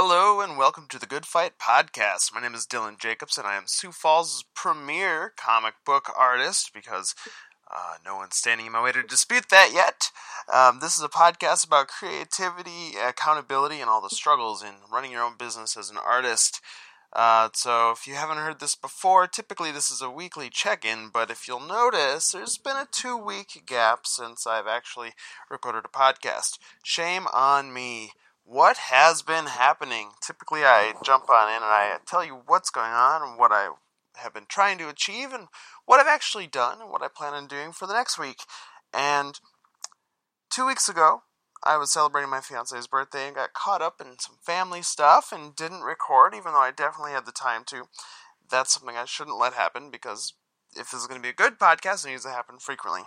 Hello and welcome to the Good Fight Podcast. My name is Dylan Jacobs and I am Sioux Falls' premier comic book artist because uh, no one's standing in my way to dispute that yet. Um, this is a podcast about creativity, accountability, and all the struggles in running your own business as an artist. Uh, so, if you haven't heard this before, typically this is a weekly check in, but if you'll notice, there's been a two week gap since I've actually recorded a podcast. Shame on me what has been happening. Typically, I jump on in and I tell you what's going on and what I have been trying to achieve and what I've actually done and what I plan on doing for the next week. And two weeks ago, I was celebrating my fiance's birthday and got caught up in some family stuff and didn't record, even though I definitely had the time to. That's something I shouldn't let happen because if this is going to be a good podcast, it needs to happen frequently.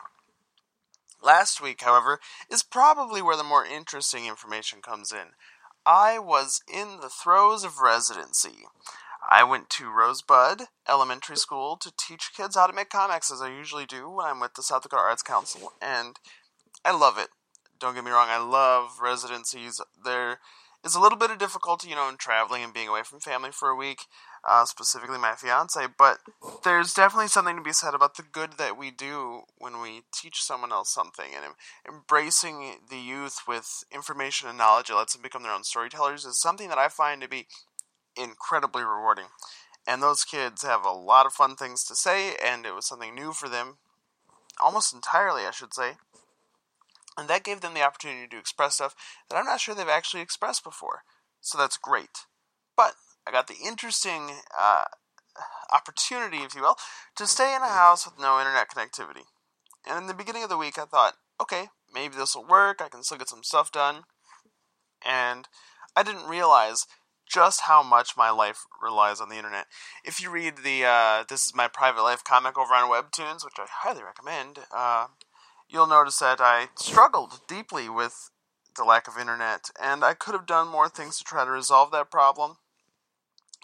Last week, however, is probably where the more interesting information comes in. I was in the throes of residency. I went to Rosebud Elementary School to teach kids how to make comics, as I usually do when I'm with the South Dakota Arts Council, and I love it. Don't get me wrong, I love residencies. There is a little bit of difficulty, you know, in traveling and being away from family for a week, uh, specifically my fiance, but there's definitely something to be said about the good that we do when we teach someone else something and embracing the youth with information and knowledge that lets them become their own storytellers is something that I find to be incredibly rewarding. And those kids have a lot of fun things to say, and it was something new for them, almost entirely, I should say. And that gave them the opportunity to express stuff that I'm not sure they've actually expressed before. So that's great. But I got the interesting uh, opportunity, if you will, to stay in a house with no internet connectivity. And in the beginning of the week, I thought, okay, maybe this will work. I can still get some stuff done. And I didn't realize just how much my life relies on the internet. If you read the uh, "This Is My Private Life" comic over on Webtoons, which I highly recommend, uh, you'll notice that I struggled deeply with the lack of internet, and I could have done more things to try to resolve that problem.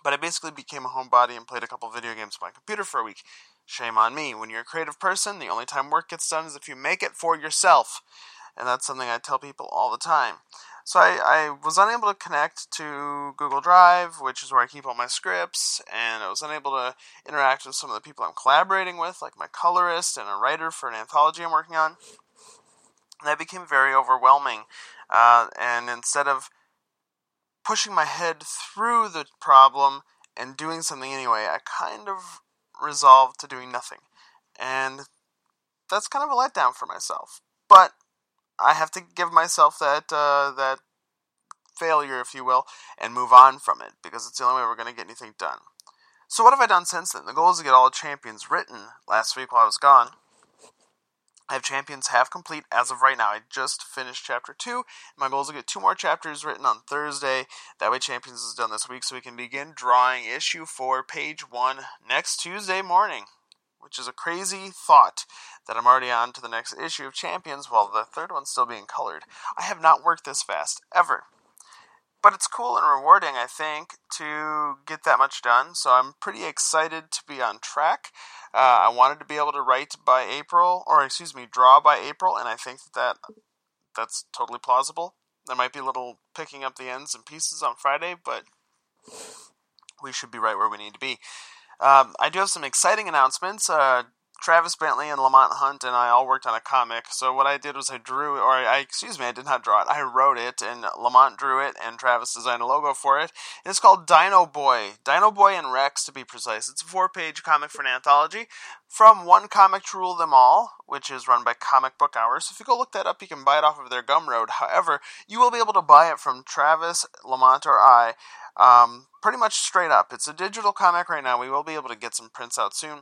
But I basically became a homebody and played a couple video games on my computer for a week. Shame on me. When you're a creative person, the only time work gets done is if you make it for yourself. And that's something I tell people all the time. So I, I was unable to connect to Google Drive, which is where I keep all my scripts, and I was unable to interact with some of the people I'm collaborating with, like my colorist and a writer for an anthology I'm working on. And that became very overwhelming. Uh, and instead of pushing my head through the problem and doing something anyway, I kind of resolved to doing nothing. And that's kind of a letdown for myself. But I have to give myself that uh, that failure, if you will, and move on from it because it's the only way we're going to get anything done. So what have I done since then? The goal is to get all the champions written last week while I was gone. I have champions half complete as of right now. I just finished chapter two. My goal is to get two more chapters written on Thursday. That way, champions is done this week, so we can begin drawing issue four, page one, next Tuesday morning. Which is a crazy thought that I'm already on to the next issue of Champions while the third one's still being colored. I have not worked this fast, ever. But it's cool and rewarding, I think, to get that much done, so I'm pretty excited to be on track. Uh, I wanted to be able to write by April, or excuse me, draw by April, and I think that, that that's totally plausible. There might be a little picking up the ends and pieces on Friday, but we should be right where we need to be. Um, I do have some exciting announcements. Uh, Travis Bentley and Lamont Hunt and I all worked on a comic. So what I did was I drew, or I excuse me, I did not draw it. I wrote it, and Lamont drew it, and Travis designed a logo for it. And it's called Dino Boy, Dino Boy and Rex to be precise. It's a four-page comic for an anthology from One Comic to Rule Them All, which is run by Comic Book Hours. So if you go look that up, you can buy it off of their Gumroad. However, you will be able to buy it from Travis, Lamont, or I. Um, pretty much straight up. It's a digital comic right now. We will be able to get some prints out soon.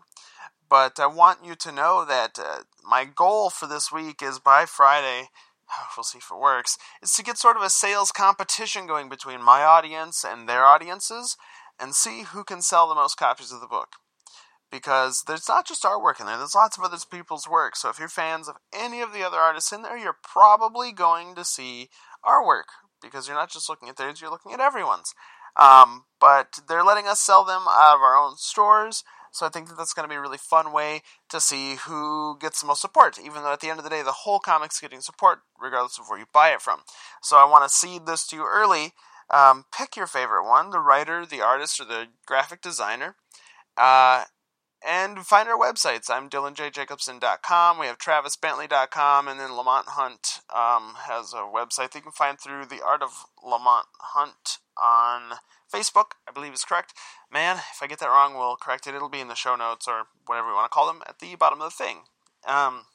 But I want you to know that uh, my goal for this week is by Friday, we'll see if it works, is to get sort of a sales competition going between my audience and their audiences and see who can sell the most copies of the book. Because there's not just our work in there, there's lots of other people's work. So if you're fans of any of the other artists in there, you're probably going to see our work. Because you're not just looking at theirs, you're looking at everyone's. Um, but they're letting us sell them out of our own stores. So I think that that's going to be a really fun way to see who gets the most support, even though at the end of the day, the whole comic's getting support regardless of where you buy it from. So I want to seed this to you early Um, pick your favorite one the writer, the artist, or the graphic designer. Uh, and find our websites. I'm DylanJJacobson.com. We have TravisBentley.com, and then Lamont Hunt um, has a website that you can find through the Art of Lamont Hunt on Facebook. I believe is correct. Man, if I get that wrong, we'll correct it. It'll be in the show notes or whatever we want to call them at the bottom of the thing. Um,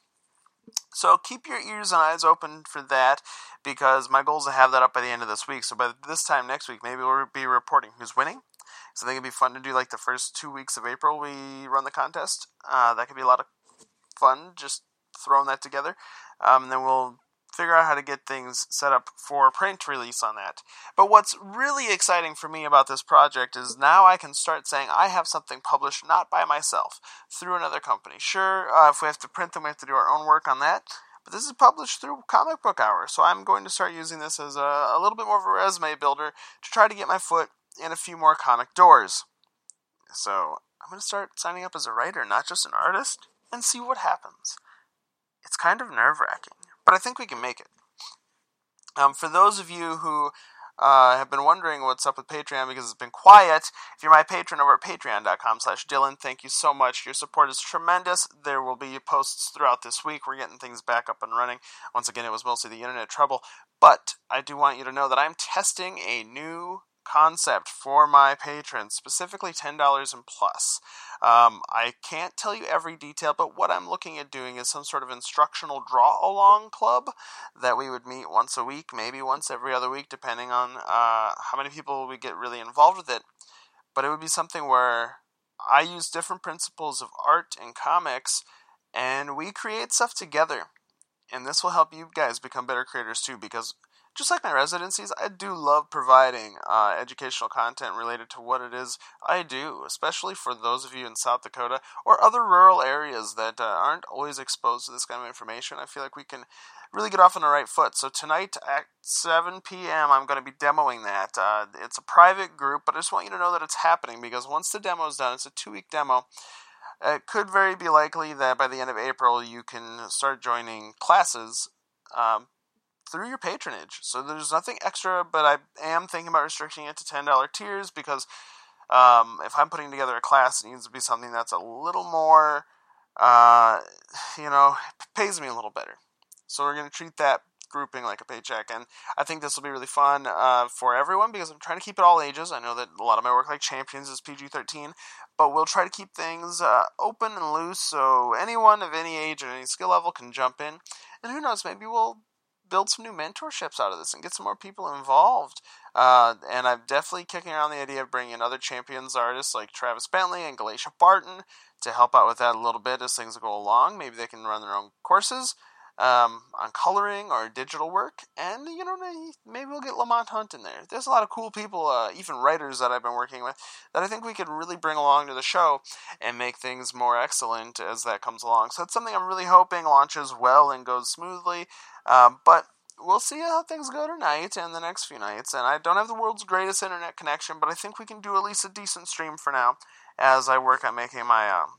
so keep your ears and eyes open for that because my goal is to have that up by the end of this week. So by this time next week, maybe we'll be reporting who's winning. So I think it'd be fun to do like the first two weeks of April we run the contest. Uh, that could be a lot of fun just throwing that together. Um, then we'll figure out how to get things set up for print release on that. But what's really exciting for me about this project is now I can start saying I have something published not by myself, through another company. Sure, uh, if we have to print them, we have to do our own work on that. But this is published through Comic Book Hour, so I'm going to start using this as a, a little bit more of a resume builder to try to get my foot in a few more comic doors. So I'm going to start signing up as a writer, not just an artist, and see what happens. It's kind of nerve wracking but I think we can make it. Um, for those of you who uh, have been wondering what's up with Patreon because it's been quiet, if you're my patron over at patreon.com slash Dylan, thank you so much. Your support is tremendous. There will be posts throughout this week. We're getting things back up and running. Once again, it was mostly the internet trouble. But I do want you to know that I'm testing a new concept for my patrons, specifically $10 and plus. Um, I can't tell you every detail, but what I'm looking at doing is some sort of instructional draw along club that we would meet once a week, maybe once every other week, depending on uh, how many people we get really involved with it. But it would be something where I use different principles of art and comics, and we create stuff together. And this will help you guys become better creators too, because just like my residencies, I do love providing uh, educational content related to what it is I do, especially for those of you in South Dakota or other rural areas that uh, aren't always exposed to this kind of information. I feel like we can really get off on the right foot. So tonight at 7 p.m., I'm going to be demoing that. Uh, it's a private group, but I just want you to know that it's happening because once the demo is done, it's a two week demo. It could very be likely that by the end of April, you can start joining classes. Um, through your patronage. So there's nothing extra, but I am thinking about restricting it to $10 tiers because um, if I'm putting together a class, it needs to be something that's a little more, uh, you know, pays me a little better. So we're going to treat that grouping like a paycheck. And I think this will be really fun uh, for everyone because I'm trying to keep it all ages. I know that a lot of my work, like Champions, is PG 13, but we'll try to keep things uh, open and loose so anyone of any age and any skill level can jump in. And who knows, maybe we'll build some new mentorships out of this and get some more people involved. Uh, and I'm definitely kicking around the idea of bringing in other champions artists like Travis Bentley and Galatia Barton to help out with that a little bit as things go along. Maybe they can run their own courses um, on coloring or digital work, and you know maybe we'll get Lamont Hunt in there. There's a lot of cool people, uh, even writers that I've been working with, that I think we could really bring along to the show and make things more excellent as that comes along. So it's something I'm really hoping launches well and goes smoothly. Um, but we'll see how things go tonight and the next few nights. And I don't have the world's greatest internet connection, but I think we can do at least a decent stream for now as I work on making my um,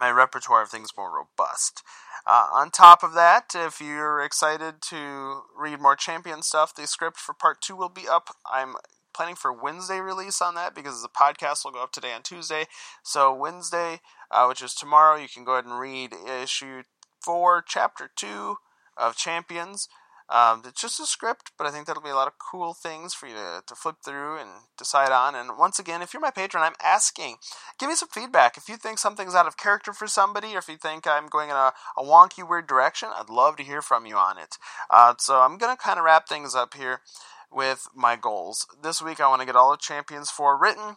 my repertoire of things more robust. Uh, on top of that, if you're excited to read more champion stuff, the script for part two will be up. I'm planning for Wednesday release on that because the podcast will go up today on Tuesday. So Wednesday, uh, which is tomorrow, you can go ahead and read issue four, chapter two of Champions. Um, it's just a script, but I think that'll be a lot of cool things for you to, to flip through and decide on. And once again, if you're my patron, I'm asking, give me some feedback. If you think something's out of character for somebody, or if you think I'm going in a, a wonky, weird direction, I'd love to hear from you on it. Uh, so I'm going to kind of wrap things up here with my goals. This week, I want to get all the Champions 4 written.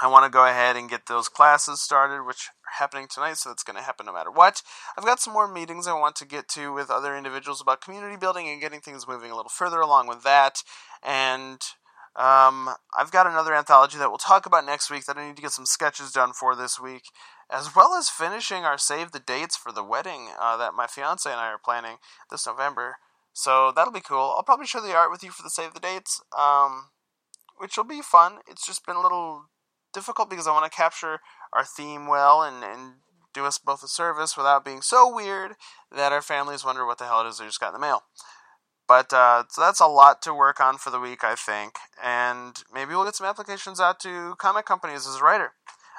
I want to go ahead and get those classes started, which are happening tonight, so that's going to happen no matter what. I've got some more meetings I want to get to with other individuals about community building and getting things moving a little further along with that. And um, I've got another anthology that we'll talk about next week that I need to get some sketches done for this week, as well as finishing our save the dates for the wedding uh, that my fiance and I are planning this November. So that'll be cool. I'll probably share the art with you for the save the dates, um, which will be fun. It's just been a little difficult because I want to capture our theme well and, and do us both a service without being so weird that our families wonder what the hell it is they just got in the mail. But uh, so that's a lot to work on for the week, I think. And maybe we'll get some applications out to comic companies as a writer.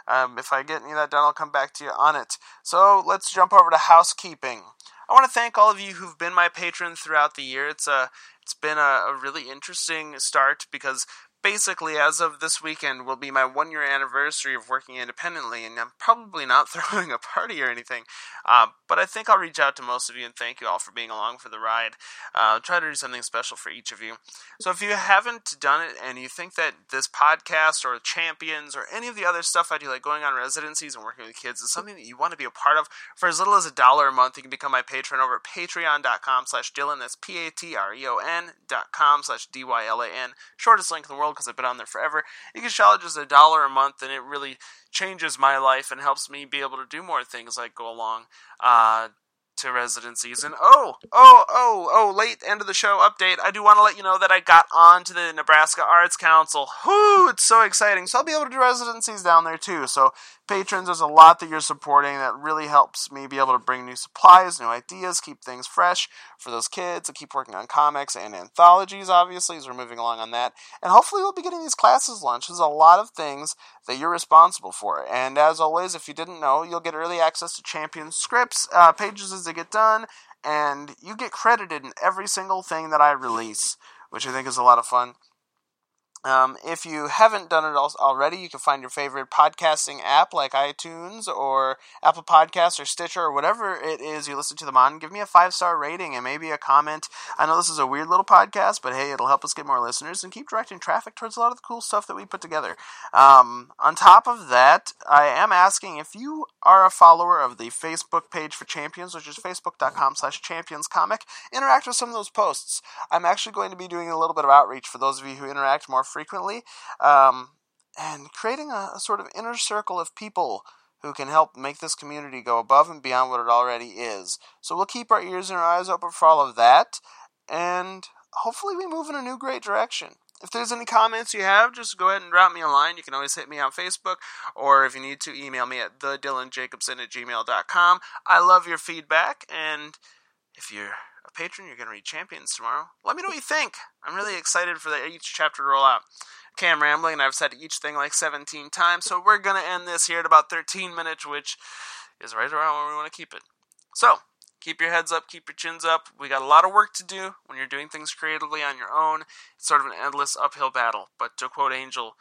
Um, if I get any of that done, I'll come back to you on it. So let's jump over to housekeeping. I want to thank all of you who've been my patron throughout the year. It's a it's been a, a really interesting start because basically, as of this weekend, will be my one year anniversary of working independently, and I'm probably not throwing a party or anything. Uh, but I think I'll reach out to most of you and thank you all for being along for the ride. Uh, I'll try to do something special for each of you. So if you haven't done it and you think that this podcast or Champions or any of the other stuff I do, like going on residencies and working with kids, is something that you want to be a part of, for as little as a dollar a month, you can become my patron over at patreon.com slash Dylan. That's P-A-T-R-E-O-N dot com slash D-Y-L-A-N. Shortest link in the world because I've been on there forever. You can shell just a dollar a month, and it really changes my life and helps me be able to do more things like go along. Uh, to residencies. And oh, oh, oh, oh, late end of the show update. I do want to let you know that I got on to the Nebraska Arts Council. Whoo, it's so exciting. So I'll be able to do residencies down there too. So patrons, there's a lot that you're supporting that really helps me be able to bring new supplies, new ideas, keep things fresh for those kids, and keep working on comics and anthologies, obviously, as we're moving along on that. And hopefully we'll be getting these classes launched. There's a lot of things that you're responsible for. And as always, if you didn't know, you'll get early access to champion scripts, uh, pages as get done, and you get credited in every single thing that I release, which I think is a lot of fun. Um, if you haven't done it already, you can find your favorite podcasting app like iTunes or Apple Podcasts or Stitcher or whatever it is you listen to them on. Give me a five star rating and maybe a comment. I know this is a weird little podcast, but hey, it'll help us get more listeners and keep directing traffic towards a lot of the cool stuff that we put together. Um, on top of that, I am asking if you are a follower of the Facebook page for Champions, which is facebook.com slash championscomic, interact with some of those posts. I'm actually going to be doing a little bit of outreach for those of you who interact more um, and creating a, a sort of inner circle of people who can help make this community go above and beyond what it already is. So we'll keep our ears and our eyes open for all of that, and hopefully we move in a new great direction. If there's any comments you have, just go ahead and drop me a line. You can always hit me on Facebook, or if you need to, email me at thedylanjacobson at gmail.com. I love your feedback, and if you're patron, you're going to read Champions tomorrow. Let me know what you think. I'm really excited for the, each chapter to roll out. Okay, I'm rambling, and I've said each thing like 17 times, so we're going to end this here at about 13 minutes, which is right around where we want to keep it. So, keep your heads up, keep your chins up. We got a lot of work to do when you're doing things creatively on your own. It's sort of an endless uphill battle. But to quote Angel,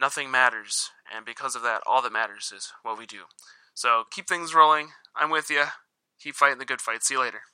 nothing matters, and because of that, all that matters is what we do. So keep things rolling. I'm with you. Keep fighting the good fight. See you later.